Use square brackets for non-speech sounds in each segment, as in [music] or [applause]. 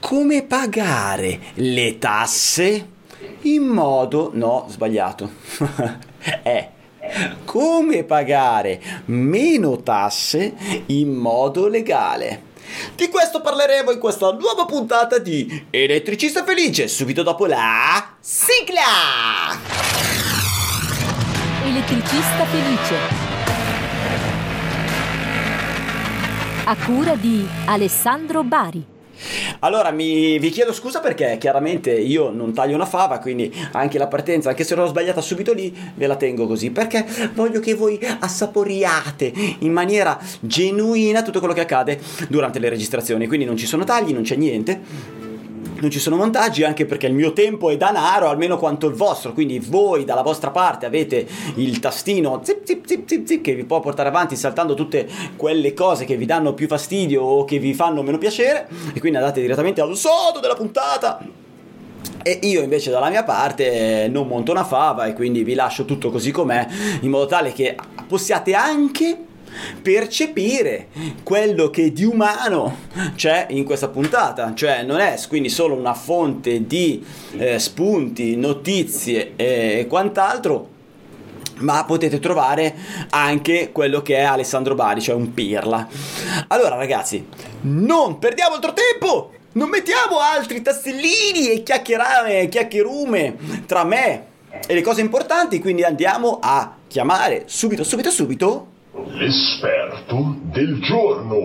come pagare le tasse in modo... no, sbagliato. è [laughs] come pagare meno tasse in modo legale. Di questo parleremo in questa nuova puntata di Elettricista Felice, subito dopo la sigla! Elettricista Felice. A cura di Alessandro Bari. Allora mi, vi chiedo scusa perché chiaramente io non taglio una fava, quindi anche la partenza, anche se l'ho sbagliata subito lì, ve la tengo così, perché voglio che voi assaporiate in maniera genuina tutto quello che accade durante le registrazioni, quindi non ci sono tagli, non c'è niente non ci sono montaggi anche perché il mio tempo è danaro almeno quanto il vostro. Quindi voi dalla vostra parte avete il tastino zip, zip, zip, zip, che vi può portare avanti saltando tutte quelle cose che vi danno più fastidio o che vi fanno meno piacere. E quindi andate direttamente al sodo della puntata. E io invece dalla mia parte non monto una fava e quindi vi lascio tutto così com'è in modo tale che possiate anche percepire quello che di umano c'è in questa puntata, cioè non è quindi solo una fonte di eh, spunti, notizie e quant'altro, ma potete trovare anche quello che è Alessandro Bari, cioè un pirla. Allora ragazzi, non perdiamo altro tempo! Non mettiamo altri tastellini e chiacchierame, chiacchierume tra me e le cose importanti, quindi andiamo a chiamare subito, subito, subito L'esperto del giorno.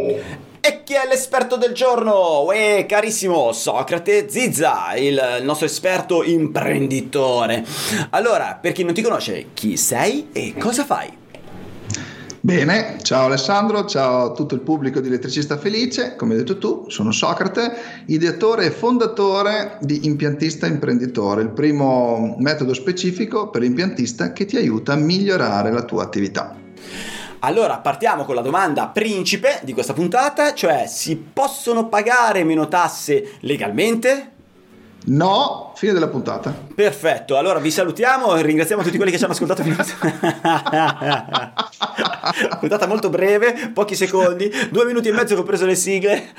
E chi è l'esperto del giorno? Uè, carissimo Socrate Zizza, il nostro esperto imprenditore. Allora, per chi non ti conosce, chi sei e cosa fai? Bene, ciao Alessandro, ciao a tutto il pubblico di Elettricista Felice, come hai detto tu, sono Socrate, ideatore e fondatore di Impiantista Imprenditore, il primo metodo specifico per l'impiantista che ti aiuta a migliorare la tua attività. Allora partiamo con la domanda principe di questa puntata, cioè si possono pagare meno tasse legalmente? No, fine della puntata. Perfetto, allora vi salutiamo e ringraziamo tutti quelli che ci hanno ascoltato fino a... [laughs] puntata molto breve, pochi secondi, due minuti e mezzo che ho preso le sigle.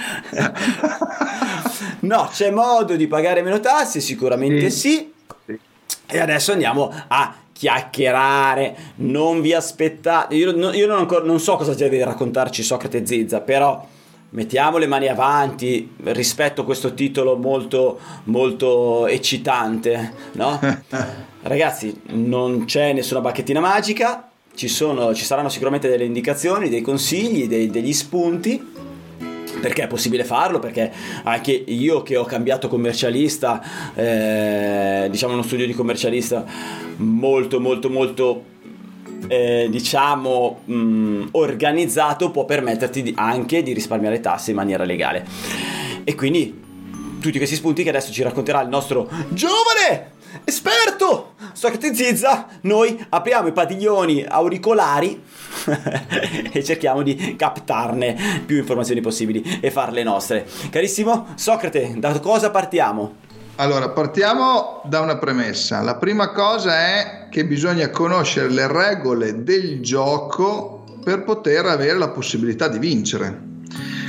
no, c'è modo di pagare meno tasse? Sicuramente sì. sì. E adesso andiamo a chiacchierare, non vi aspettate. Io, io non, ancora, non, so cosa deve raccontarci Socrate Zizza, però mettiamo le mani avanti rispetto a questo titolo molto, molto eccitante, no? [laughs] Ragazzi, non c'è nessuna bacchettina magica, ci, sono, ci saranno sicuramente delle indicazioni, dei consigli, dei, degli spunti perché è possibile farlo, perché anche io che ho cambiato commercialista, eh, diciamo uno studio di commercialista molto molto molto eh, diciamo mh, organizzato può permetterti di, anche di risparmiare tasse in maniera legale e quindi tutti questi spunti che adesso ci racconterà il nostro giovane esperto Socrate Zizza noi apriamo i padiglioni auricolari [laughs] e cerchiamo di captarne più informazioni possibili e farle nostre carissimo Socrate da cosa partiamo? Allora, partiamo da una premessa. La prima cosa è che bisogna conoscere le regole del gioco per poter avere la possibilità di vincere.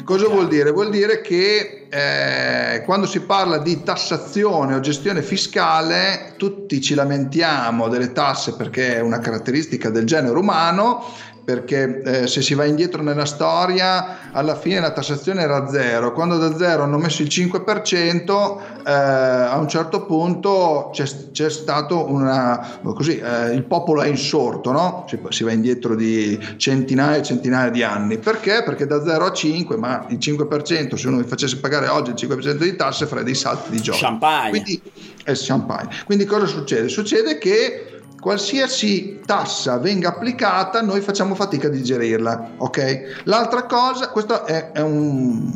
Cosa vuol dire? Vuol dire che eh, quando si parla di tassazione o gestione fiscale, tutti ci lamentiamo delle tasse perché è una caratteristica del genere umano, perché eh, se si va indietro nella storia alla fine la tassazione era zero quando da zero hanno messo il 5% eh, a un certo punto c'è, c'è stato una così eh, il popolo è insorto no? si, si, va indietro di centinaia e centinaia di anni perché? perché da 0 a 5 ma il 5% se uno mi facesse pagare oggi il 5% di tasse farei dei salti di gioco champagne quindi, è champagne quindi cosa succede? succede che qualsiasi tassa venga applicata, noi facciamo fatica a digerirla. Ok? L'altra cosa, questa è, è un,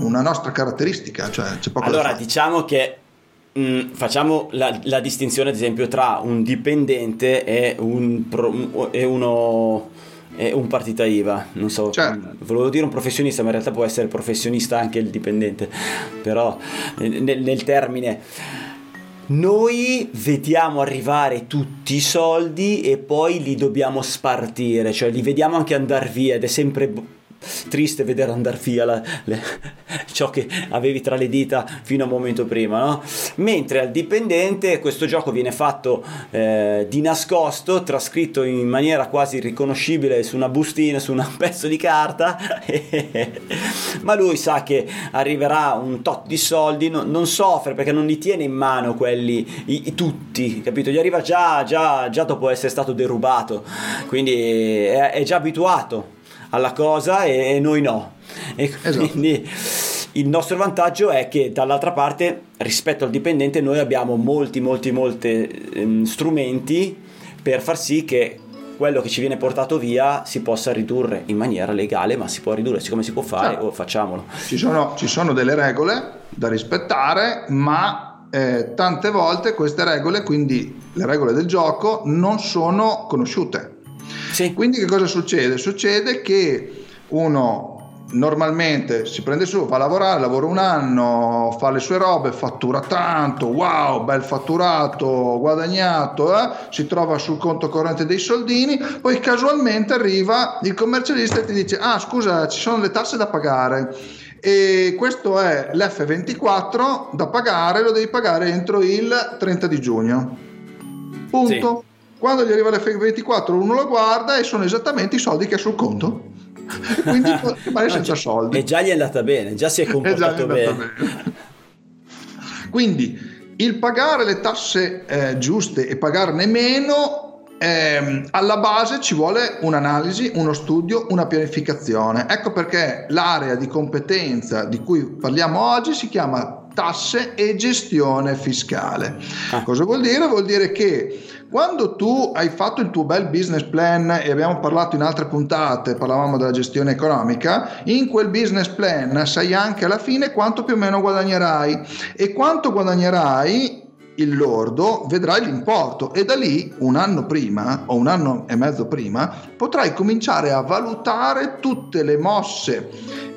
una nostra caratteristica. Cioè allora, diciamo che mm, facciamo la, la, distinzione, ad esempio, tra un dipendente e, un pro, e uno è un partita IVA, non so, certo. volevo dire un professionista, ma in realtà può essere professionista anche il dipendente, [laughs] però nel, nel termine noi vediamo arrivare tutti i soldi e poi li dobbiamo spartire, cioè li vediamo anche andare via ed è sempre triste vedere andare via la, le, ciò che avevi tra le dita fino a un momento prima, no? Mentre al dipendente questo gioco viene fatto eh, di nascosto, trascritto in maniera quasi riconoscibile su una bustina, su un pezzo di carta, [laughs] ma lui sa che arriverà un tot di soldi, no, non soffre perché non li tiene in mano quelli i, i, tutti, capito? Gli arriva già, già, già dopo essere stato derubato, quindi è, è già abituato alla cosa e, e noi no. E Esatto. quindi il nostro vantaggio è che dall'altra parte rispetto al dipendente noi abbiamo molti molti molti ehm, strumenti per far sì che quello che ci viene portato via si possa ridurre in maniera legale ma si può ridurre siccome si può fare Certo. o facciamolo Ci sono, ci sono delle regole da rispettare, ma eh, tante volte queste regole, quindi le regole del gioco, non sono conosciute. Sì Quindi che cosa succede? Succede che uno normalmente si prende su, va a lavorare, lavora un anno, fa le sue robe, fattura tanto, wow, bel fatturato, guadagnato, eh? si trova sul conto corrente dei soldini, poi casualmente arriva il commercialista e ti dice, ah scusa, ci sono le tasse da pagare. E questo è l'F24 da pagare, lo devi pagare entro il 30 di giugno. Punto. Quando gli arriva l'F24 uno lo guarda e sono esattamente i soldi che ha sul conto. [laughs] Quindi può rimanere senza soldi. e già gli è andata bene già si è [laughs] È comportato andata bene. bene. Quindi il pagare le tasse eh, giuste e pagarne meno, ehm, alla base ci vuole un'analisi, uno studio, una pianificazione. Ecco perché l'area di competenza di cui parliamo oggi si chiama tasse e gestione fiscale. Ah. Cosa vuol dire? Vuol dire che quando tu hai fatto il tuo bel business plan e abbiamo parlato in altre puntate, parlavamo della gestione economica, in quel business plan sai anche alla fine quanto più o meno guadagnerai e quanto guadagnerai il lordo vedrai l'importo e da lì un anno prima o un anno e mezzo prima potrai cominciare a valutare tutte le mosse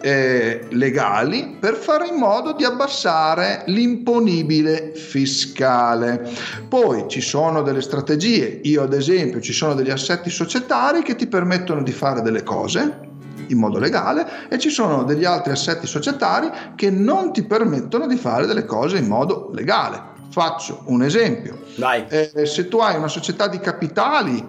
eh, legali per fare in modo di abbassare l'imponibile fiscale. Poi ci sono delle strategie, io ad esempio ci sono degli assetti societari che ti permettono di fare delle cose in modo legale e ci sono degli altri assetti societari che non ti permettono di fare delle cose in modo legale. Faccio un esempio. Eh, se tu hai una società di capitali,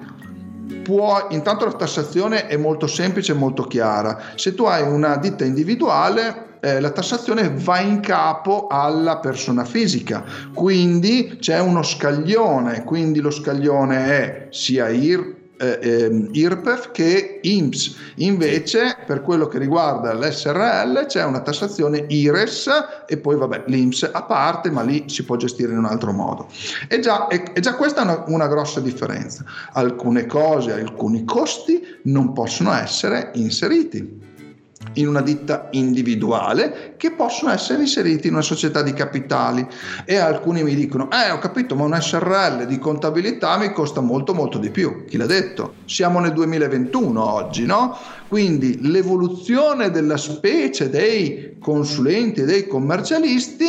può, intanto la tassazione è molto semplice e molto chiara. Se tu hai una ditta individuale, eh, la tassazione va in capo alla persona fisica, quindi c'è uno scaglione, quindi lo scaglione è sia IR, eh, ehm, IRPEF che INPS. Invece, per quello che riguarda l'SRL, c'è una tassazione IRES e poi, vabbè, l'INPS a parte, ma lì si può gestire in un altro modo. E già, e, e già questa è una, una grossa differenza. Alcune cose, alcuni costi non possono essere inseriti in una ditta individuale che possono essere inseriti in una società di capitali. E alcuni mi dicono eh ho capito ma un SRL di contabilità mi costa molto molto di più. Chi l'ha detto? Siamo nel 2021 oggi no? Quindi l'evoluzione della specie dei consulenti e dei commercialisti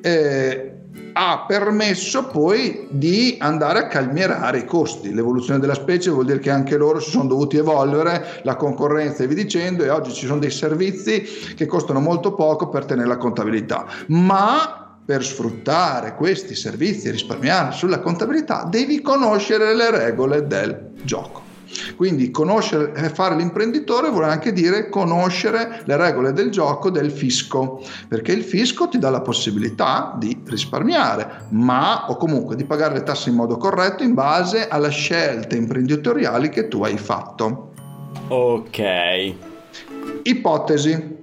eh, ha permesso poi di andare a calmierare i costi. L'evoluzione della specie vuol dire che anche loro si sono dovuti evolvere, la concorrenza e via dicendo, e oggi ci sono dei servizi che costano molto poco per tenere la contabilità. Ma per sfruttare questi servizi e risparmiare sulla contabilità devi conoscere le regole del gioco. Quindi conoscere e fare l'imprenditore vuole anche dire conoscere le regole del gioco del fisco, perché il fisco ti dà la possibilità di risparmiare, ma o comunque di pagare le tasse in modo corretto in base alle scelte imprenditoriali che tu hai fatto. Ok. Ipotesi.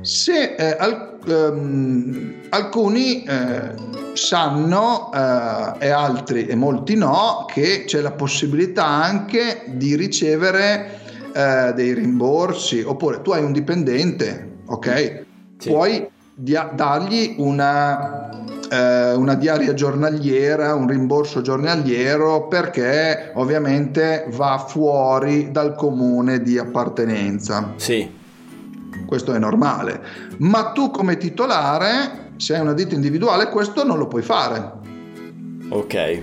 Se eh, al- ehm, alcuni eh, sanno eh, e altri e molti no che c'è la possibilità anche di ricevere eh, dei rimborsi oppure tu hai un dipendente ok Sì. puoi dia- dargli una, eh, una diaria giornaliera un rimborso giornaliero perché ovviamente va fuori dal comune di appartenenza Sì. Questo è normale, ma tu come titolare, se hai una ditta individuale, questo non lo puoi fare. Ok.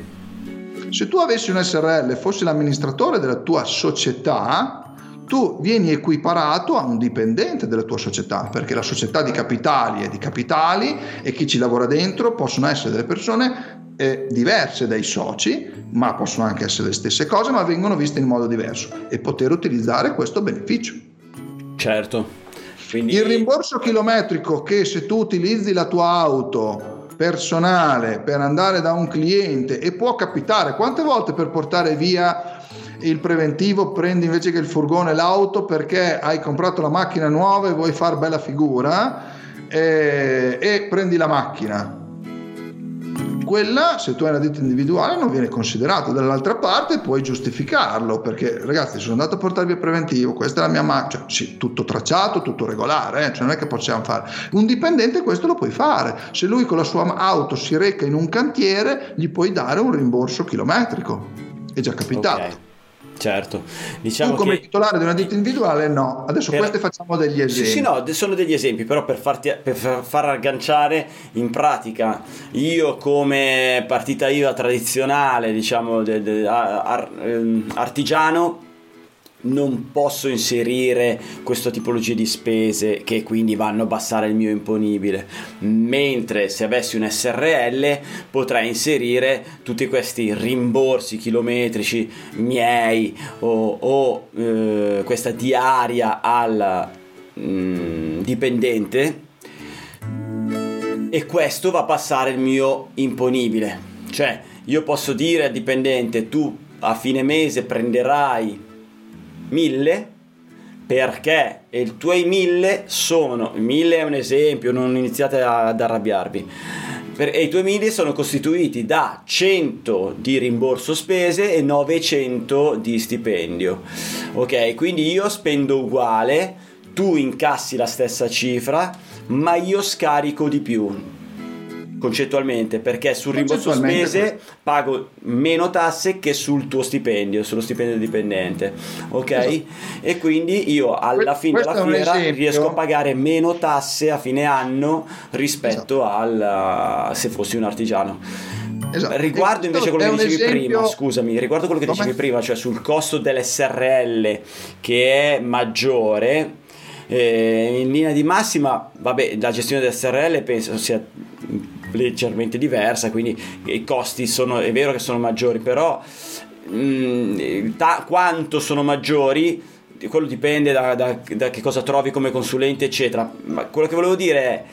Se tu avessi un SRL e fossi l'amministratore della tua società, tu vieni equiparato a un dipendente della tua società, perché la società di capitali è di capitali e chi ci lavora dentro possono essere delle persone eh, diverse dai soci, ma possono anche essere le stesse cose, ma vengono viste in modo diverso e poter utilizzare questo beneficio. Certo. Quindi... Il rimborso chilometrico che se tu utilizzi la tua auto personale per andare da un cliente e può capitare quante volte per portare via il preventivo prendi invece che il furgone l'auto perché hai comprato la macchina nuova e vuoi far bella figura e, eh, e prendi la macchina quella se tu hai una ditta individuale non viene considerato dall'altra parte puoi giustificarlo perché ragazzi sono andato a portarvi il preventivo questa è la mia macchina cioè, sì, tutto tracciato tutto regolare eh? cioè, non è che possiamo fare un dipendente questo lo puoi fare se lui con la sua auto si reca in un cantiere gli puoi dare un rimborso chilometrico è già capitato okay. Certo, diciamo tu come che... titolare di una ditta individuale no, adesso per... questi facciamo degli esempi. Sì, sì, no, sono degli esempi, però per, farti, per far agganciare in pratica, io come partita IVA tradizionale, diciamo, de, de, ar, ehm, artigiano, non posso inserire questa tipologia di spese che quindi vanno a abbassare il mio imponibile. Mentre se avessi un SRL potrei inserire tutti questi rimborsi chilometrici miei o, o eh, questa diaria al mm, dipendente. E questo va a passare il mio imponibile. Cioè io posso dire al dipendente tu a fine mese prenderai 1000 perché i tuoi 1000 sono 1000 è un esempio non iniziate ad arrabbiarvi. E i tuoi 1000 sono costituiti da 100 di rimborso spese e 900 di stipendio. Ok quindi io spendo uguale tu incassi la stessa cifra ma io scarico di più concettualmente perché sul rimborso spese pago meno tasse che sul tuo stipendio, sullo stipendio dipendente, ok? Esatto. E quindi io alla fine della fiera riesco a pagare meno tasse a fine anno rispetto esatto. al se fossi un artigiano. Esatto. Riguardo invece quello che dicevi esempio... prima, scusami, riguardo quello che Come? dicevi prima, cioè sul costo dell'SRL che è maggiore, eh, in linea di massima, vabbè, la gestione del SRL penso sia leggermente diversa, quindi i costi sono, è vero che sono maggiori, però mh, mm, ta- quanto sono maggiori quello dipende da, da, da, che cosa trovi come consulente eccetera ma quello che volevo dire è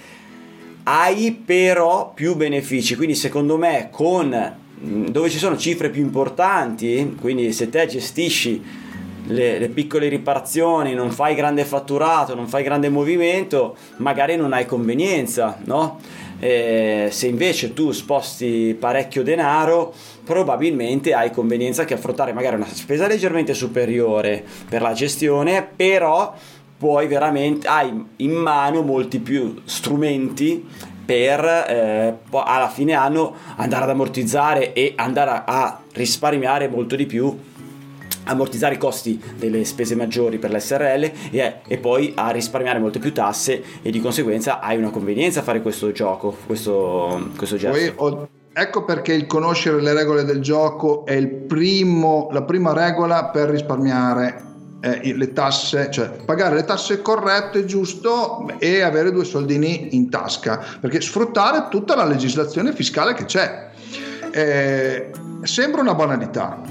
hai però più benefici quindi secondo me con mm, dove ci sono cifre più importanti quindi se te gestisci le, le, piccole riparazioni, non fai grande fatturato, non fai grande movimento, magari non hai convenienza, no? Eh, se invece tu sposti parecchio denaro, probabilmente hai convenienza che affrontare magari una spesa leggermente superiore per la gestione, però puoi veramente hai in mano molti più strumenti per eh, alla fine anno andare ad ammortizzare e andare a, a risparmiare molto di più ammortizzare i costi delle spese maggiori per l'SRL e, e, poi a risparmiare molte più tasse e di conseguenza hai una convenienza a fare questo gioco, questo, questo gesto. Poi, ecco perché il conoscere le regole del gioco è primo, la prima regola per risparmiare eh, le tasse, cioè pagare le tasse corrette, giusto, e avere due soldini in tasca, perché sfruttare tutta la legislazione fiscale che c'è. Eh, sembra una banalità,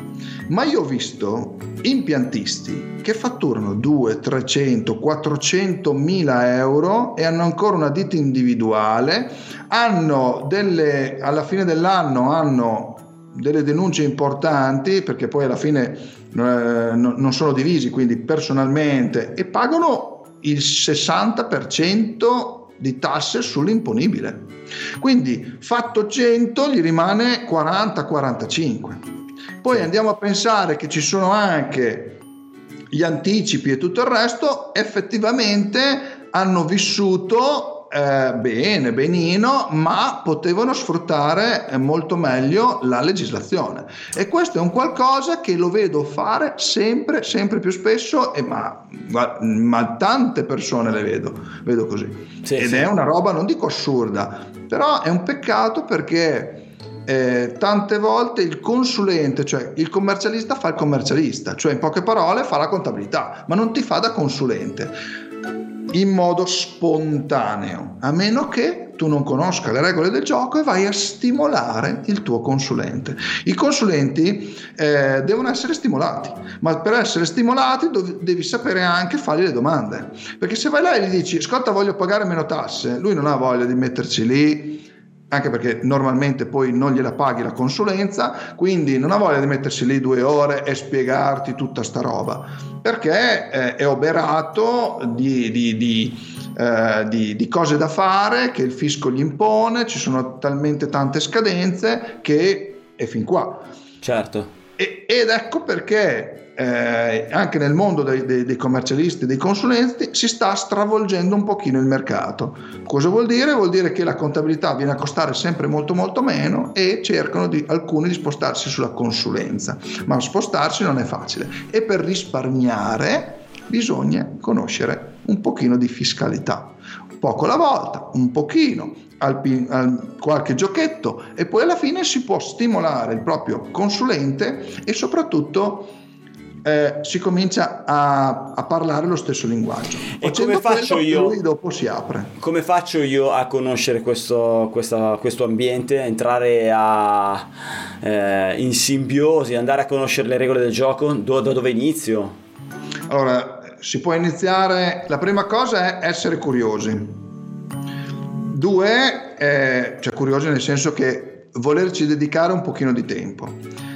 ma io ho visto impiantisti che fatturano 200, 300, 400 mila euro e hanno ancora una ditta individuale, hanno delle, alla fine dell'anno hanno delle denunce importanti perché poi alla fine eh, non sono divisi, quindi personalmente, e pagano il 60% di tasse sull'imponibile. Quindi fatto 100 gli rimane 40-45. Poi sì. andiamo a pensare che ci sono anche gli anticipi e tutto il resto, effettivamente hanno vissuto eh, bene, benino, ma potevano sfruttare eh, molto meglio la legislazione. E questo è un qualcosa che lo vedo fare sempre, sempre più spesso, e ma, ma, ma tante persone le vedo, vedo così. Sì, Ed sì. è una roba, non dico assurda, però è un peccato perché eh, tante volte il consulente, cioè il commercialista fa il commercialista, cioè in poche parole fa la contabilità, ma non ti fa da consulente in modo spontaneo, a meno che tu non conosca le regole del gioco e vai a stimolare il tuo consulente. I consulenti eh, devono essere stimolati, ma per essere stimolati dov- devi sapere anche fargli le domande, perché se vai là e gli dici ascolta voglio pagare meno tasse, lui non ha voglia di metterci lì anche perché normalmente poi non gliela paghi la consulenza, quindi non ha voglia di mettersi lì due ore e spiegarti tutta sta roba, perché eh, è oberato di, di, di, eh, di, cose da fare che il fisco gli impone, ci sono talmente tante scadenze che è fin qua. Certo. E, ed ecco perché eh, anche nel mondo dei, dei, dei commercialisti, dei consulenti, si sta stravolgendo un pochino il mercato. Cosa vuol dire? Vuol dire che la contabilità viene a costare sempre molto molto meno e cercano di, alcuni di spostarsi sulla consulenza, ma spostarsi non è facile e per risparmiare bisogna conoscere un pochino di fiscalità, poco alla volta, un pochino, al, al, qualche giochetto e poi alla fine si può stimolare il proprio consulente e soprattutto eh, si comincia a, a, parlare lo stesso linguaggio. E come faccio quello, io? Lui dopo si apre. Come faccio io a conoscere questo, questa, questo ambiente, entrare a, eh, in simbiosi, andare a conoscere le regole del gioco? Do, da dove inizio? Allora, si può iniziare. La prima cosa è essere curiosi. Due, eh, cioè curiosi nel senso che volerci dedicare un pochino di tempo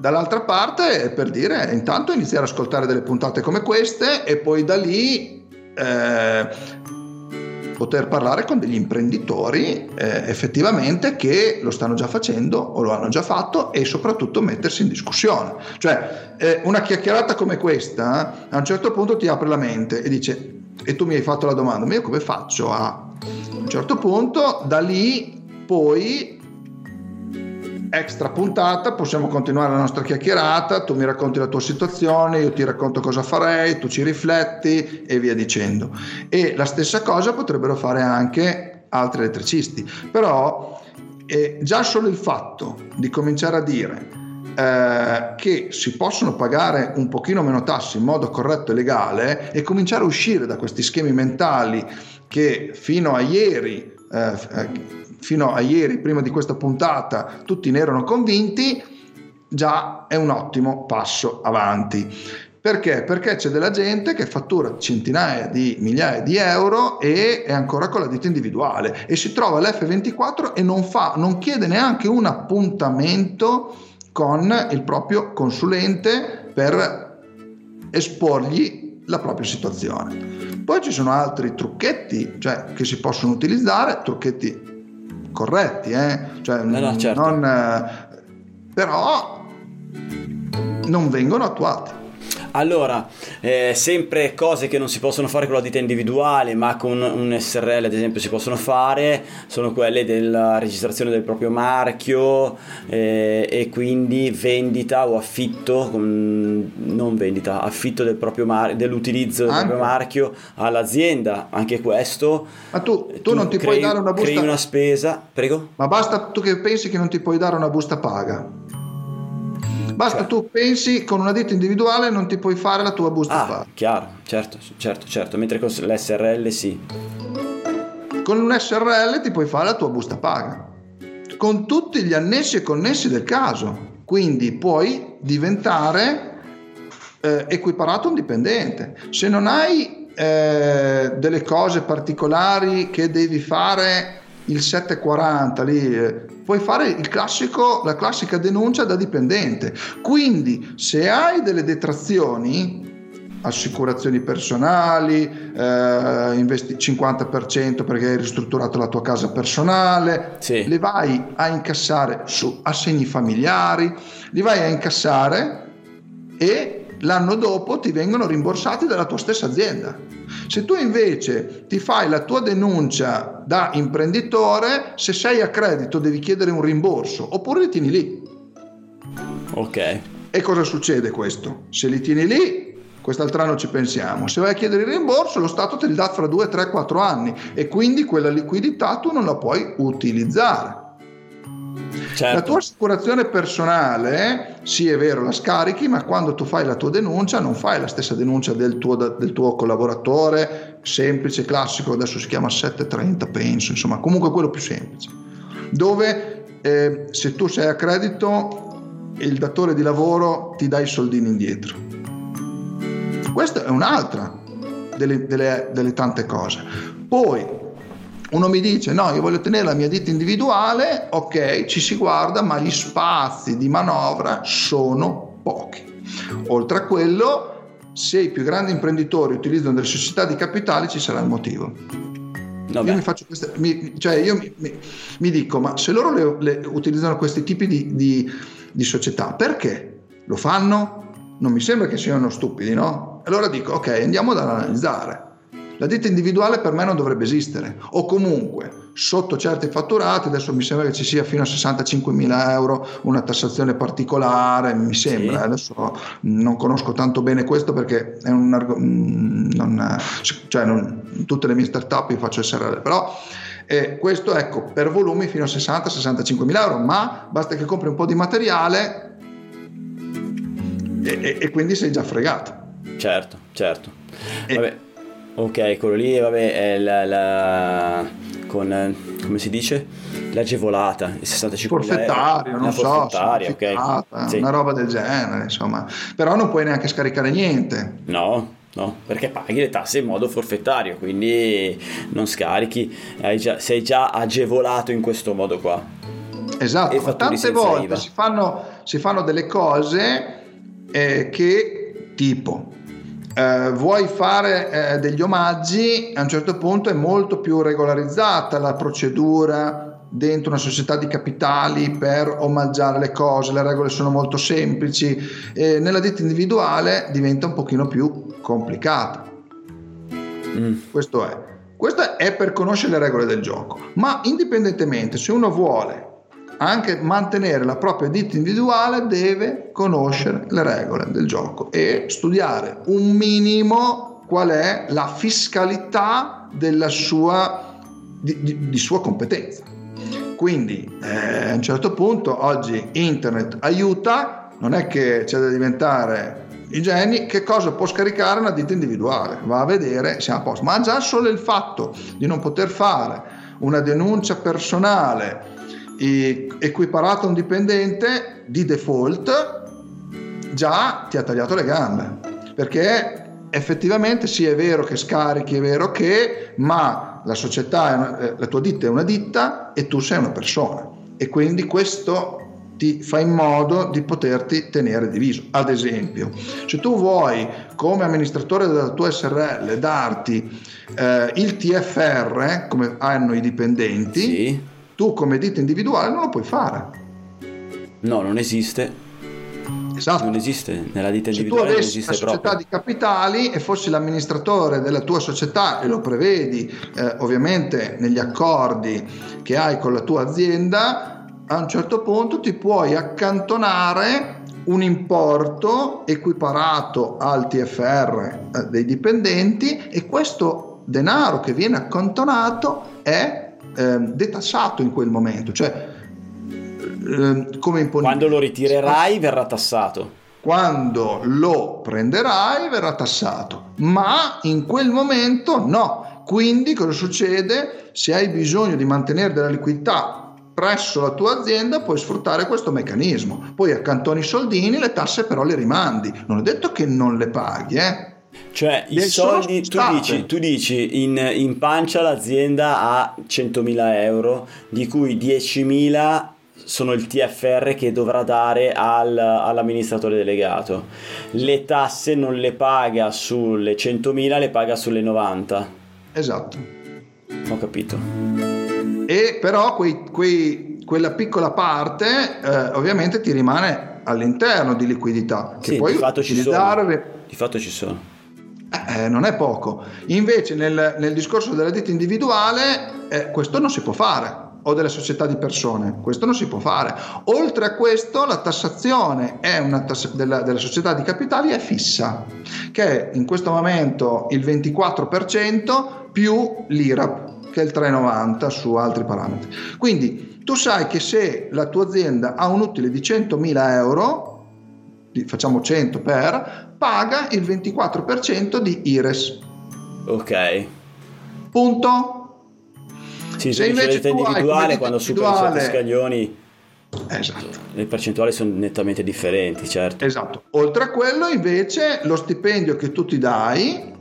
Dall'altra parte, per dire, intanto iniziare ad ascoltare delle puntate come queste e poi da lì eh, poter parlare con degli imprenditori eh, effettivamente che lo stanno già facendo o lo hanno già fatto e soprattutto mettersi in discussione. Cioè, eh, una chiacchierata come questa a un certo punto ti apre la mente e dice, e tu mi hai fatto la domanda, ma io come faccio a... A un certo punto, da lì poi extra puntata possiamo continuare la nostra chiacchierata, tu mi racconti la tua situazione, io ti racconto cosa farei, tu ci rifletti e via dicendo. E la stessa cosa potrebbero fare anche altri elettricisti, però eh, già solo il fatto di cominciare a dire eh, che si possono pagare un pochino meno tasse in modo corretto e legale e cominciare a uscire da questi schemi mentali che fino a ieri eh, eh fino a ieri, prima di questa puntata, tutti ne erano convinti, già è un ottimo passo avanti. Perché? Perché c'è della gente che fattura centinaia di migliaia di euro e è ancora con la ditta individuale e si trova l'F24 e non, fa, non chiede neanche un appuntamento con il proprio consulente per esporgli la propria situazione. Poi ci sono altri trucchetti cioè, che si possono utilizzare, trucchetti corretti, eh? cioè, no, no, certo. non, eh, però non vengono attuati. Allora, eh, sempre cose che non si possono fare con la ditta individuale, ma con un SRL ad esempio si possono fare, sono quelle della registrazione del proprio marchio eh, e quindi vendita o affitto, non vendita, affitto del proprio mar- dell'utilizzo del anche. proprio marchio all'azienda, anche questo. Ma tu, tu, tu non ti crei, puoi dare una busta... Crei una spesa, prego? Ma basta tu che pensi che non ti puoi dare una busta paga Basta cioè. tu pensi con una ditta individuale non ti puoi fare la tua busta ah, paga. chiaro, certo, certo, certo, mentre con l'SRL sì. Con un SRL ti puoi fare la tua busta paga, con tutti gli annessi e connessi del caso, quindi puoi diventare eh, equiparato a un dipendente. Se non hai eh, delle cose particolari che devi fare il 740 lì, eh, puoi fare il classico, la classica denuncia da dipendente. Quindi se hai delle detrazioni, assicurazioni personali, eh, investi 50% perché hai ristrutturato la tua casa personale, sì. le vai a incassare su assegni familiari, li vai a incassare e l'anno dopo ti vengono rimborsati dalla tua stessa azienda. Se tu invece ti fai la tua denuncia da imprenditore, se sei a credito devi chiedere un rimborso oppure li tieni lì. Ok. E cosa succede questo? Se li tieni lì, quest'altro anno ci pensiamo. Se vai a chiedere il rimborso, lo Stato te li dà fra 2, 3, 4 anni e quindi quella liquidità tu non la puoi utilizzare. Certo. La tua assicurazione personale, sì è vero, la scarichi, ma quando tu fai la tua denuncia non fai la stessa denuncia del tuo, del tuo collaboratore, semplice, classico, adesso si chiama 730 penso, insomma comunque quello più semplice, dove eh, se tu sei a credito il datore di lavoro ti dà i soldini indietro. Questa è un'altra delle, delle, delle tante cose. Poi uno mi dice no, io voglio tenere la mia ditta individuale, ok, ci si guarda, ma gli spazi di manovra sono pochi. Oltre a quello, se i più grandi imprenditori utilizzano delle società di capitali ci sarà il motivo. Vabbè. Io mi faccio queste, mi, cioè io mi, mi, mi, dico, ma se loro le, le utilizzano questi tipi di, di, di società, perché lo fanno? Non mi sembra che siano stupidi, no? Allora dico, ok, andiamo ad analizzare la ditta individuale per me non dovrebbe esistere o comunque sotto certi fatturati, adesso mi sembra che ci sia fino a 65 mila euro una tassazione particolare, mi sembra, sì. adesso non conosco tanto bene questo perché è un mm, non, cioè non, tutte le mie startup io faccio SRL, però eh, questo ecco per volumi fino a 60-65 mila euro, ma basta che compri un po' di materiale e, e, e quindi sei già fregato. Certo, certo. Vabbè. Ok, quello lì, vabbè, è la, la con, come si dice? L'agevolata, il 65 forfettario, non so, okay. sì. una roba del genere, insomma. Però non puoi neanche scaricare niente. No, no, perché paghi le tasse in modo forfettario, quindi non scarichi, già, sei già agevolato in questo modo qua. Esatto, tante volte si fanno, si fanno, delle cose eh, che tipo eh, vuoi fare eh, degli omaggi, a un certo punto è molto più regolarizzata la procedura dentro una società di capitali per omaggiare le cose, le regole sono molto semplici, e nella ditta individuale diventa un pochino più complicata. Mm. Questo è. Questo è per conoscere le regole del gioco, ma indipendentemente se uno vuole anche mantenere la propria ditta individuale deve conoscere le regole del gioco e studiare un minimo qual è la fiscalità della sua, di, di, di sua competenza. Quindi eh, a un certo punto oggi internet aiuta, non è che c'è da diventare i geni, che cosa può scaricare una ditta individuale? Va a vedere, siamo a posto. Ma già solo il fatto di non poter fare una denuncia personale equiparato a un dipendente di default già ti ha tagliato le gambe. Perché effettivamente sì è vero che scarichi è vero che ma la società una, eh, la tua ditta è una ditta e tu sei una persona. E quindi questo ti fa in modo di poterti tenere diviso. Ad esempio, se tu vuoi come amministratore della tua SRL darti eh, il TFR come hanno i dipendenti, sì tu come ditta individuale non lo puoi fare. No, non esiste. Esatto. Non esiste nella ditta individuale. Se tu avessi una società proprio. di capitali e fossi l'amministratore della tua società e lo prevedi eh, ovviamente negli accordi che hai con la tua azienda, a un certo punto ti puoi accantonare un importo equiparato al TFR eh, dei dipendenti e questo denaro che viene accantonato è eh, detassato in quel momento, cioè eh, come imponibile. Quando lo ritirerai verrà tassato. Quando lo prenderai verrà tassato, ma in quel momento no. Quindi cosa succede? Se hai bisogno di mantenere della liquidità presso la tua azienda puoi sfruttare questo meccanismo. Poi accantoni i soldini, le tasse però le rimandi. Non è detto che non le paghi, eh? Cioè, i soldi, tu dici, tu dici in, in, pancia l'azienda ha 100.000 euro, di cui 10.000 sono il TFR che dovrà dare al, all'amministratore delegato. Le tasse non le paga sulle 100.000, le paga sulle 90. Esatto. Ho capito. E però quei, quei, quella piccola parte eh, ovviamente ti rimane all'interno di liquidità che sì, puoi di fatto. Ci sono. Di fatto ci sono. Eh, non è poco. Invece nel, nel discorso della ditta individuale eh, questo non si può fare o delle società di persone, questo non si può fare. Oltre a questo la tassazione tass- della, della, società di capitali è fissa, che è in questo momento il 24% più l'IRAP. che è il 3,90 su altri parametri. Quindi tu sai che se la tua azienda ha un utile di 100.000 euro, facciamo 100 per, paga il 24% di IRES. Ok. Punto. Sì, se invece individuale, quando superi certi scaglioni Esatto. Le percentuali sono nettamente differenti, certo. Esatto. Oltre a quello, invece, lo stipendio che tu ti dai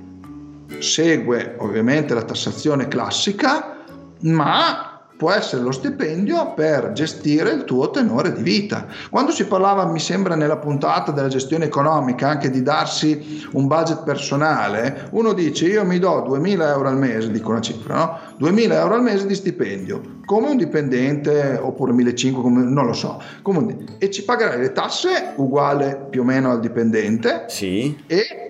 segue ovviamente la tassazione classica, ma può essere lo stipendio per gestire il tuo tenore di vita. Quando si parlava, mi sembra, nella puntata della gestione economica anche di darsi un budget personale, uno dice io mi do 2000 euro al mese, dico una cifra, no? 2000 euro al mese di stipendio, come un dipendente oppure 1500, non lo so, come, e ci pagherai le tasse uguale più o meno al dipendente sì. e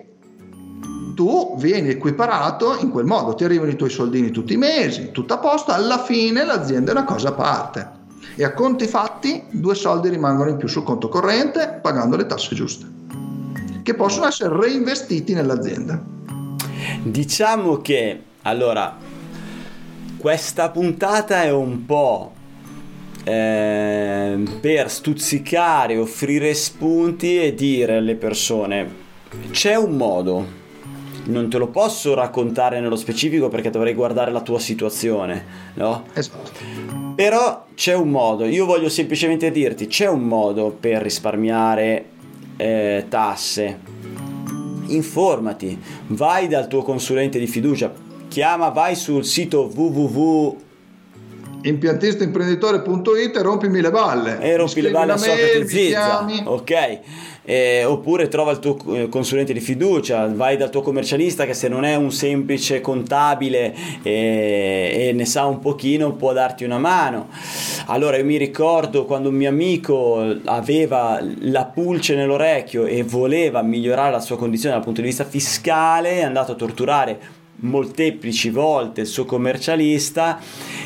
tu vieni equiparato in quel modo, ti arrivano i tuoi soldini tutti i mesi, tutto a posto, alla fine l'azienda è una cosa a parte. E a conti fatti due soldi rimangono in più sul conto corrente pagando le tasse giuste, che possono essere reinvestiti nell'azienda. Diciamo che allora questa puntata è un po' eh, per stuzzicare, offrire spunti e dire alle persone c'è un modo non te lo posso raccontare nello specifico perché dovrei guardare la tua situazione, no? Esatto. Però c'è un modo, io voglio semplicemente dirti, c'è un modo per risparmiare eh, tasse. Informati, vai dal tuo consulente di fiducia, chiama, vai sul sito www impiantistaimprenditore.it e rompimi le balle. E rompi le balle a Socrate Zizza ok. Eh, oppure trova il tuo eh, consulente di fiducia, vai dal tuo commercialista che se non è un semplice contabile eh, e ne sa un pochino può darti una mano. Allora io mi ricordo quando un mio amico aveva la pulce nell'orecchio e voleva migliorare la sua condizione dal punto di vista fiscale, è andato a torturare molteplici volte il suo commercialista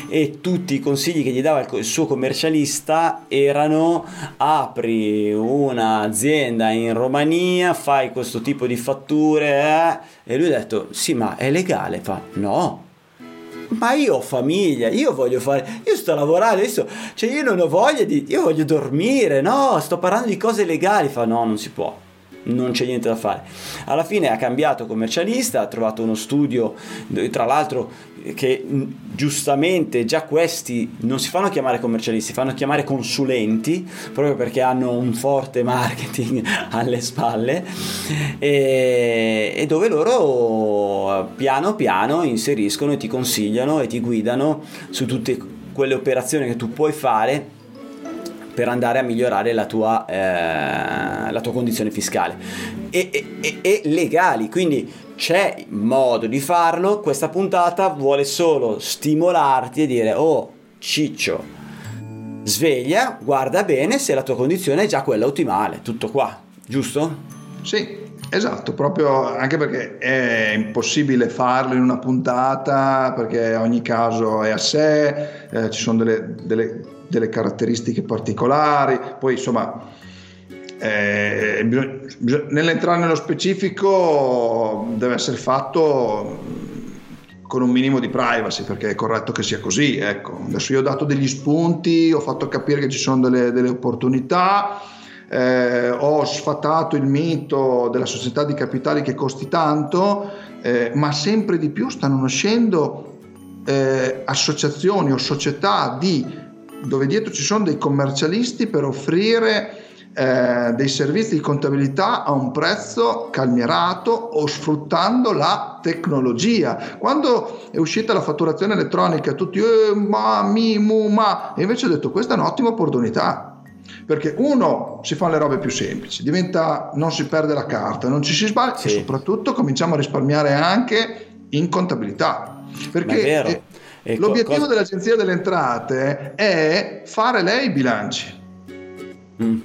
e tutti i consigli che gli dava il suo commercialista erano apri un'azienda in Romania, fai questo tipo di fatture eh? e lui ha detto sì ma è legale? Fa no ma io ho famiglia, io voglio fare, io sto lavorando adesso, cioè io non ho voglia di, io voglio dormire, no, sto parlando di cose legali, fa no, non si può non c'è niente da fare. Alla fine ha cambiato commercialista, ha trovato uno studio, tra l'altro che giustamente già questi non si fanno chiamare commercialisti, fanno chiamare consulenti proprio perché hanno un forte marketing [laughs] alle spalle e, e dove loro piano piano inseriscono e ti consigliano e ti guidano su tutte quelle operazioni che tu puoi fare per andare a migliorare la tua, eh, la tua condizione fiscale. E, e, e, legali quindi c'è modo di farlo. Questa puntata vuole solo stimolarti e dire oh ciccio sveglia guarda bene se la tua condizione è già quella ottimale. Tutto qua giusto? sì Esatto, proprio anche perché è impossibile farlo in una puntata perché ogni caso è a sé, eh, ci sono delle, delle delle caratteristiche particolari, poi insomma eh, nell'entrare nello specifico deve essere fatto con un minimo di privacy perché è corretto che sia così ecco. adesso io ho dato degli spunti ho fatto capire che ci sono delle, delle opportunità eh, ho sfatato il mito della società di capitali che costi tanto eh, ma sempre di più stanno nascendo eh, associazioni o società di dove dietro ci sono dei commercialisti per offrire eh, dei servizi di contabilità a un prezzo calmierato o sfruttando la tecnologia. Quando è uscita la fatturazione elettronica, tutti eh, ma, mi, mu, ma, e invece ho detto questa è un'ottima opportunità. Perché uno si fanno le robe più semplici, diventa, non si perde la carta, non ci si sbaglia sì. e soprattutto cominciamo a risparmiare anche in contabilità. Perché Ecco, L'obiettivo cosa... dell'Agenzia delle Entrate è fare lei i bilanci. Mm.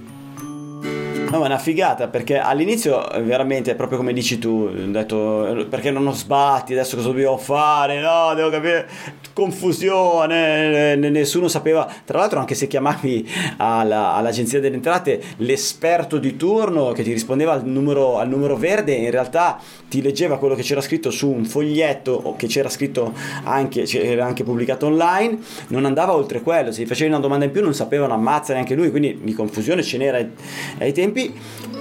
No, ma è una figata perché all'inizio eh, veramente è proprio come dici tu, ho detto perché non ho sbatti, adesso cosa dobbiamo fare? No, devo capire confusione, nessuno sapeva. Tra l'altro anche se chiamavi alla, all'agenzia delle entrate l'esperto di turno che ti rispondeva al numero, al numero verde, in realtà ti leggeva quello che c'era scritto su un foglietto che c'era scritto anche, era anche pubblicato online, non andava oltre quello, se gli facevi una domanda in più non sapeva una neanche lui, quindi di confusione ce n'era ai tempi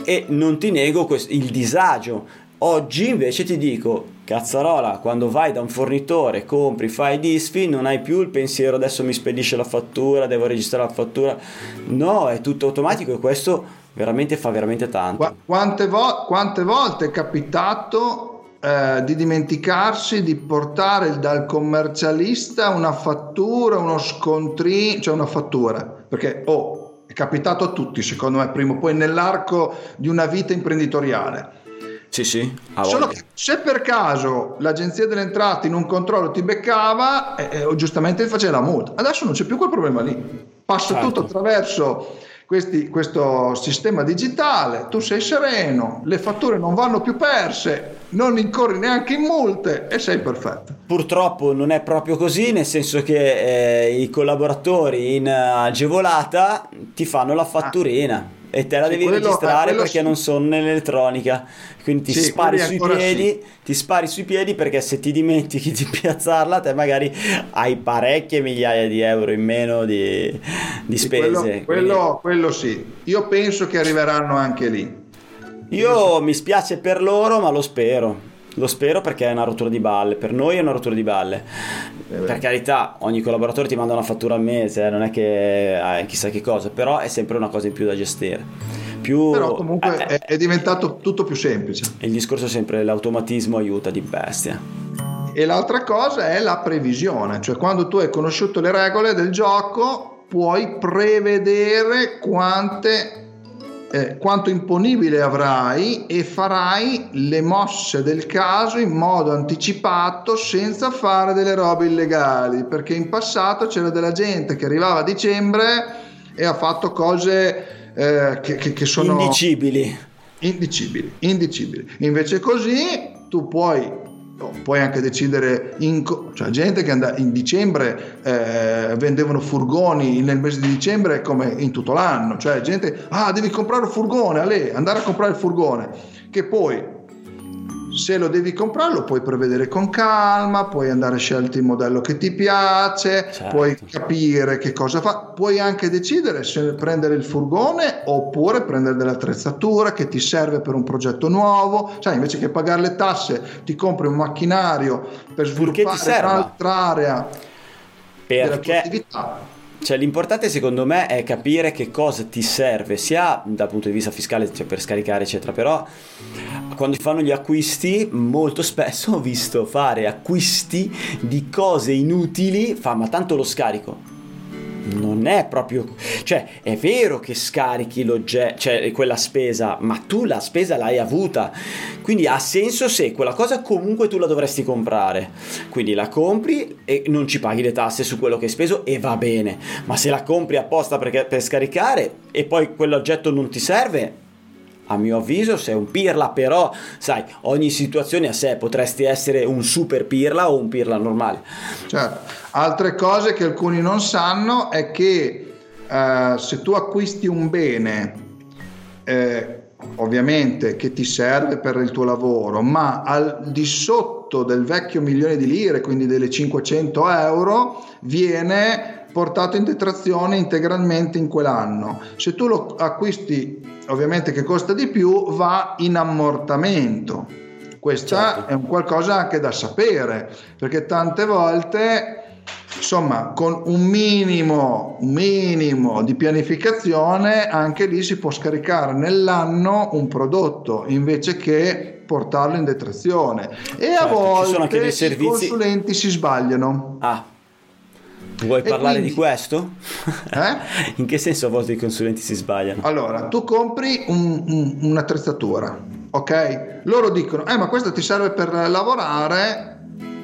e non ti nego il disagio. Oggi invece ti dico, cazzarola, quando vai da un fornitore, compri, fai disfi, non hai più il pensiero adesso mi spedisce la fattura, devo registrare la fattura. No, è tutto automatico e questo veramente fa veramente tanto. Quante, vo- quante volte è capitato eh, di dimenticarsi di portare dal commercialista una fattura, uno scontrino, cioè una fattura, perché oh, è capitato a tutti, secondo me, prima o poi nell'arco di una vita imprenditoriale. Sì, sì. Solo che se per caso l'agenzia delle entrate in un controllo ti beccava, eh, eh, giustamente ti faceva la multa. Adesso non c'è più quel problema lì. Passa certo. tutto attraverso questi, questo sistema digitale, tu sei sereno, le fatture non vanno più perse, non incorri neanche in multe e sei perfetto. Purtroppo non è proprio così, nel senso che eh, i collaboratori in agevolata ti fanno la fatturina. Ah e te la sì, devi quello, registrare perché sì. non sono nell'elettronica. Quindi ti sì, spari sui piedi ti spari sui piedi perché se ti dimentichi [laughs] di piazzarla te magari hai parecchie migliaia di euro in meno di, di spese quello, quello, quello sì. Io penso che arriveranno anche lì. Io mi spiace per loro ma lo spero. Lo spero perché è una rottura di balle, per noi è una rottura di balle. Eh per carità, ogni collaboratore ti manda una fattura al mese, eh, non è che hai chissà che cosa, però è sempre una cosa in più da gestire. Più, però comunque eh, è, è diventato tutto più semplice. Il discorso è sempre l'automatismo aiuta di bestia. E l'altra cosa è la previsione, cioè quando tu hai conosciuto le regole del gioco puoi prevedere quante eh, quanto imponibile avrai e farai le mosse del caso in modo anticipato senza fare delle robe illegali perché in passato c'era della gente che arrivava a dicembre e ha fatto cose eh, che, che, che, sono indicibili. Indicibili indicibili. Invece così tu puoi puoi anche decidere, in, cioè gente che andava in dicembre eh, vendevano furgoni nel mese di dicembre come in tutto l'anno, cioè gente, ah devi comprare un furgone, Ale, andare a comprare il furgone, che poi se lo devi comprare lo puoi prevedere con calma, puoi andare a scegliere il modello che ti piace, certo. puoi capire che cosa fa, puoi anche decidere se prendere il furgone oppure prendere dell'attrezzatura che ti serve per un progetto nuovo, sai invece che pagare le tasse ti compri un macchinario per sviluppare un'altra area perché... della tua attività cioè, l'importante secondo me è capire che cosa ti serve, sia dal punto di vista fiscale, cioè per scaricare, eccetera. Però quando si fanno gli acquisti, molto spesso ho visto fare acquisti di cose inutili, fa ma tanto lo scarico non è proprio cioè è vero che scarichi l'oggetto cioè quella spesa ma tu la spesa l'hai avuta. Quindi ha senso se quella cosa comunque tu la dovresti comprare. Quindi la compri e non ci paghi le tasse su quello che hai speso e va bene. Ma se la compri apposta perché, per scaricare e poi quell'oggetto non ti serve a mio avviso sei un pirla però sai ogni situazione a sé potresti essere un super pirla o un pirla normale. Certo Altre cose che alcuni non sanno è che eh, se tu acquisti un bene, eh, ovviamente che ti serve per il tuo lavoro, ma al di sotto del vecchio milione di lire, quindi delle 500 euro, viene portato in detrazione integralmente in quell'anno. Se tu lo acquisti, ovviamente che costa di più, va in ammortamento. Questa certo. è un qualcosa anche da sapere, perché tante volte insomma con un minimo, un minimo di pianificazione anche lì si può scaricare nell'anno un prodotto invece che portarlo in detrazione e certo, a volte servizi... i consulenti si sbagliano ah Vuoi e parlare quindi, di questo? Eh? [laughs] In che senso a volte i consulenti si sbagliano? Allora, tu compri un, un, un'attrezzatura, ok? Loro dicono, eh ma questo ti serve per lavorare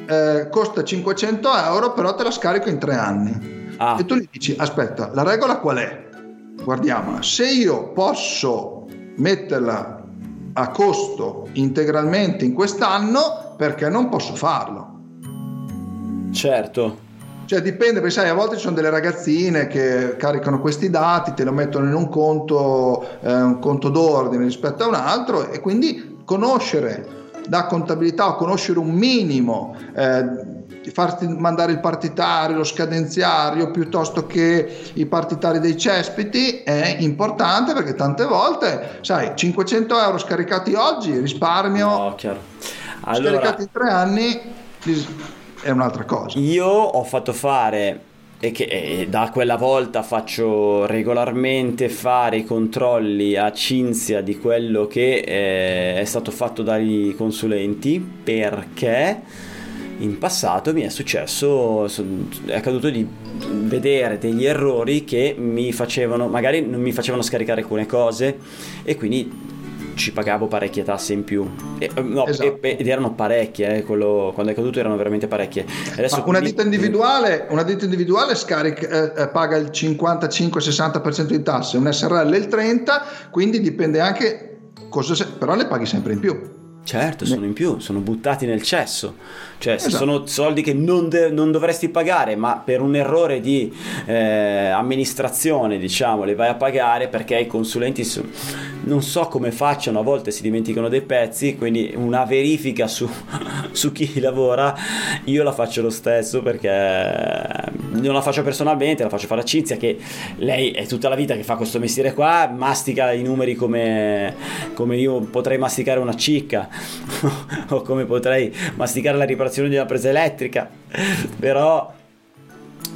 eh, costa 500 euro, però te la scarico in tre anni. Ah. E tu gli dici, aspetta, la regola qual è? Guardiamola, se io posso metterla a costo integralmente in quest'anno perché non posso farlo. Certo. Cioè dipende, perché sai, a volte ci sono delle ragazzine che caricano questi dati, te lo mettono in un conto, eh, un conto d'ordine rispetto a un altro e quindi conoscere da contabilità o conoscere un minimo eh, farti mandare il partitario, lo scadenziario piuttosto che i partitari dei cespiti è importante perché tante volte, sai, 500 euro scaricati oggi, risparmio, No. Allora, scaricati in tre anni è un'altra cosa. io ho fatto fare e che e da quella volta faccio regolarmente fare i controlli a Cinzia di quello che eh, è stato fatto dai consulenti perché in passato mi è successo, è accaduto di vedere degli errori che mi facevano, magari non mi facevano scaricare alcune cose e quindi ci pagavo parecchie tasse in più. E, eh, no, Esatto. e- ed erano parecchie, eh, quello- quando è caduto erano veramente parecchie. Adesso una quindi- ditta individuale, una ditta individuale scarica, eh, eh, paga il 55-60% di tasse, un SRL il 30%, quindi dipende anche cosa se- però le paghi sempre in più. Certo, sono in più, sono buttati nel cesso. Cioè, Esatto. sono soldi che non, de- non dovresti pagare, ma per un errore di eh, amministrazione, diciamo, li vai a pagare perché i consulenti so- non so come facciano, a volte si dimenticano dei pezzi, quindi una verifica su, [laughs] su chi lavora io la faccio lo stesso perché non la faccio personalmente, la faccio fare a Cinzia che lei è tutta la vita che fa questo mestiere qua, mastica i numeri come, come io potrei masticare una cicca [laughs] o come potrei masticare la riparazione di una presa elettrica, però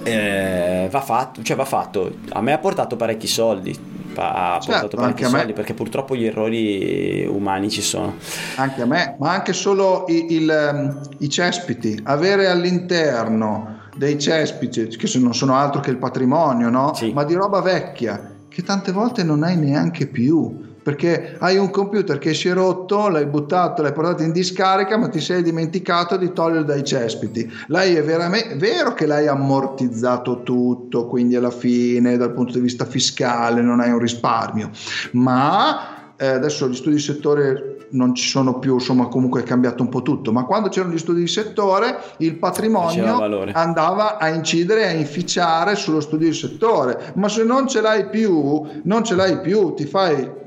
eh, va fatto, cioè va fatto. A me ha portato parecchi soldi, pa- ha Certo, portato parecchi anche a me. soldi perché purtroppo gli errori umani ci sono. Anche a me, ma anche solo i, il, ehm, i cespiti, avere all'interno dei cespiti, che non sono altro che il patrimonio, no? Sì. ma di roba vecchia, che tante volte non hai neanche più. Perché hai un computer che si è rotto, l'hai buttato, l'hai portato in discarica, ma ti sei dimenticato di toglierlo dai cespiti. L'hai è veramente vero che l'hai ammortizzato tutto, quindi alla fine, dal punto di vista fiscale, non hai un risparmio. Ma eh, adesso gli studi di settore non ci sono più, insomma, comunque è cambiato un po' tutto. Ma quando c'erano gli studi di settore, il patrimonio andava a incidere e a inficiare sullo studio di settore. Ma se non ce l'hai più, non ce l'hai più, ti fai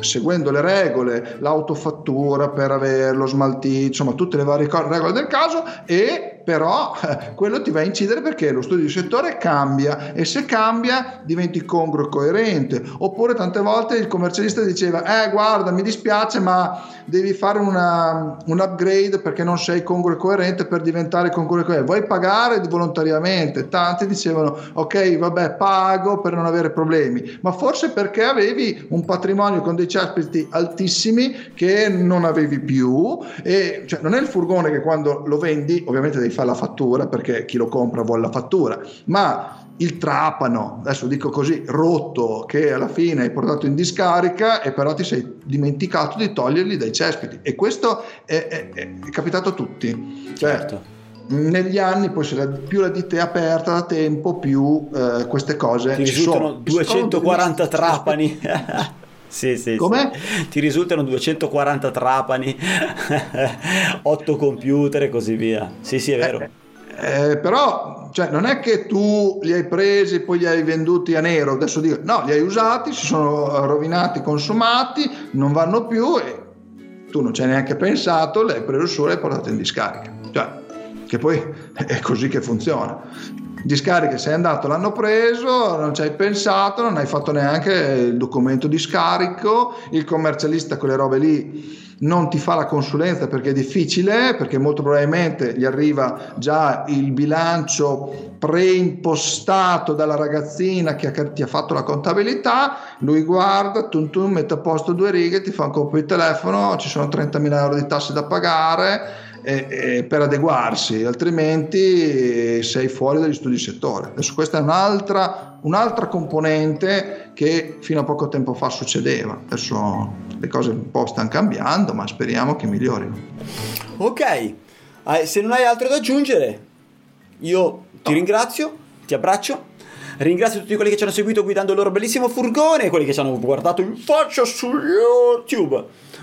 seguendo le regole, l'autofattura per averlo smaltito, insomma tutte le varie regole del caso e però [laughs] quello ti va a incidere perché lo studio di settore cambia e se cambia diventi congruo e coerente. Oppure tante volte il commercialista diceva eh guarda mi dispiace ma devi fare una, un upgrade perché non sei congruo e coerente per diventare congruo e coerente. Vuoi pagare volontariamente? Tanti dicevano ok vabbè pago per non avere problemi. Ma forse perché avevi un patrimonio con dei cespiti altissimi che non avevi più e cioè, non è il furgone che quando lo vendi ovviamente devi fare la fattura perché chi lo compra vuole la fattura ma il trapano, adesso dico così, rotto che alla fine hai portato in discarica e però ti sei dimenticato di toglierli dai cespiti e questo è, è- è capitato a tutti. Cioè, Certo. negli anni poi la- più la ditta è aperta da tempo più eh, queste cose Ti ci sono. 240 Ci sono trapani. [laughs] [laughs] Sì, sì, Com'è? sì. Ti risultano 240 trapani, [laughs] 8 computer e così via. Sì, sì, è vero. Eh, però cioè, non è che tu li hai presi e poi li hai venduti a nero, adesso dico, no, li hai usati, si sono rovinati, consumati, non vanno più e tu non ci hai neanche pensato, l'hai preso su e l'hai portato in discarica. Cioè, che poi [laughs] è così che funziona. Discarica, sei andato, l'hanno preso, non ci hai pensato, non hai fatto neanche il documento di scarico, il commercialista quelle robe lì non ti fa la consulenza perché è difficile, perché molto probabilmente gli arriva già il bilancio preimpostato dalla ragazzina che ti ha fatto la contabilità, lui guarda, tum tum, mette a posto due righe, ti fa un colpo di telefono, ci sono 30.000 euro di tasse da pagare e- e per adeguarsi, altrimenti sei fuori dagli studi di settore. Adesso questa è un'altra, un'altra componente che fino a poco tempo fa succedeva. Adesso le cose un po' stanno cambiando, ma speriamo che migliorino. Ok, Eh, se non hai altro da aggiungere, io ti ringrazio, ti abbraccio. ringrazio tutti quelli che ci hanno seguito guidando il loro bellissimo furgone, quelli che ci hanno guardato in faccia su YouTube.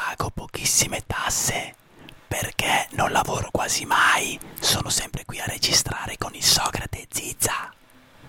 pago pochissime tasse perché non lavoro quasi mai, sono sempre qui a registrare con il Socrate Zizza.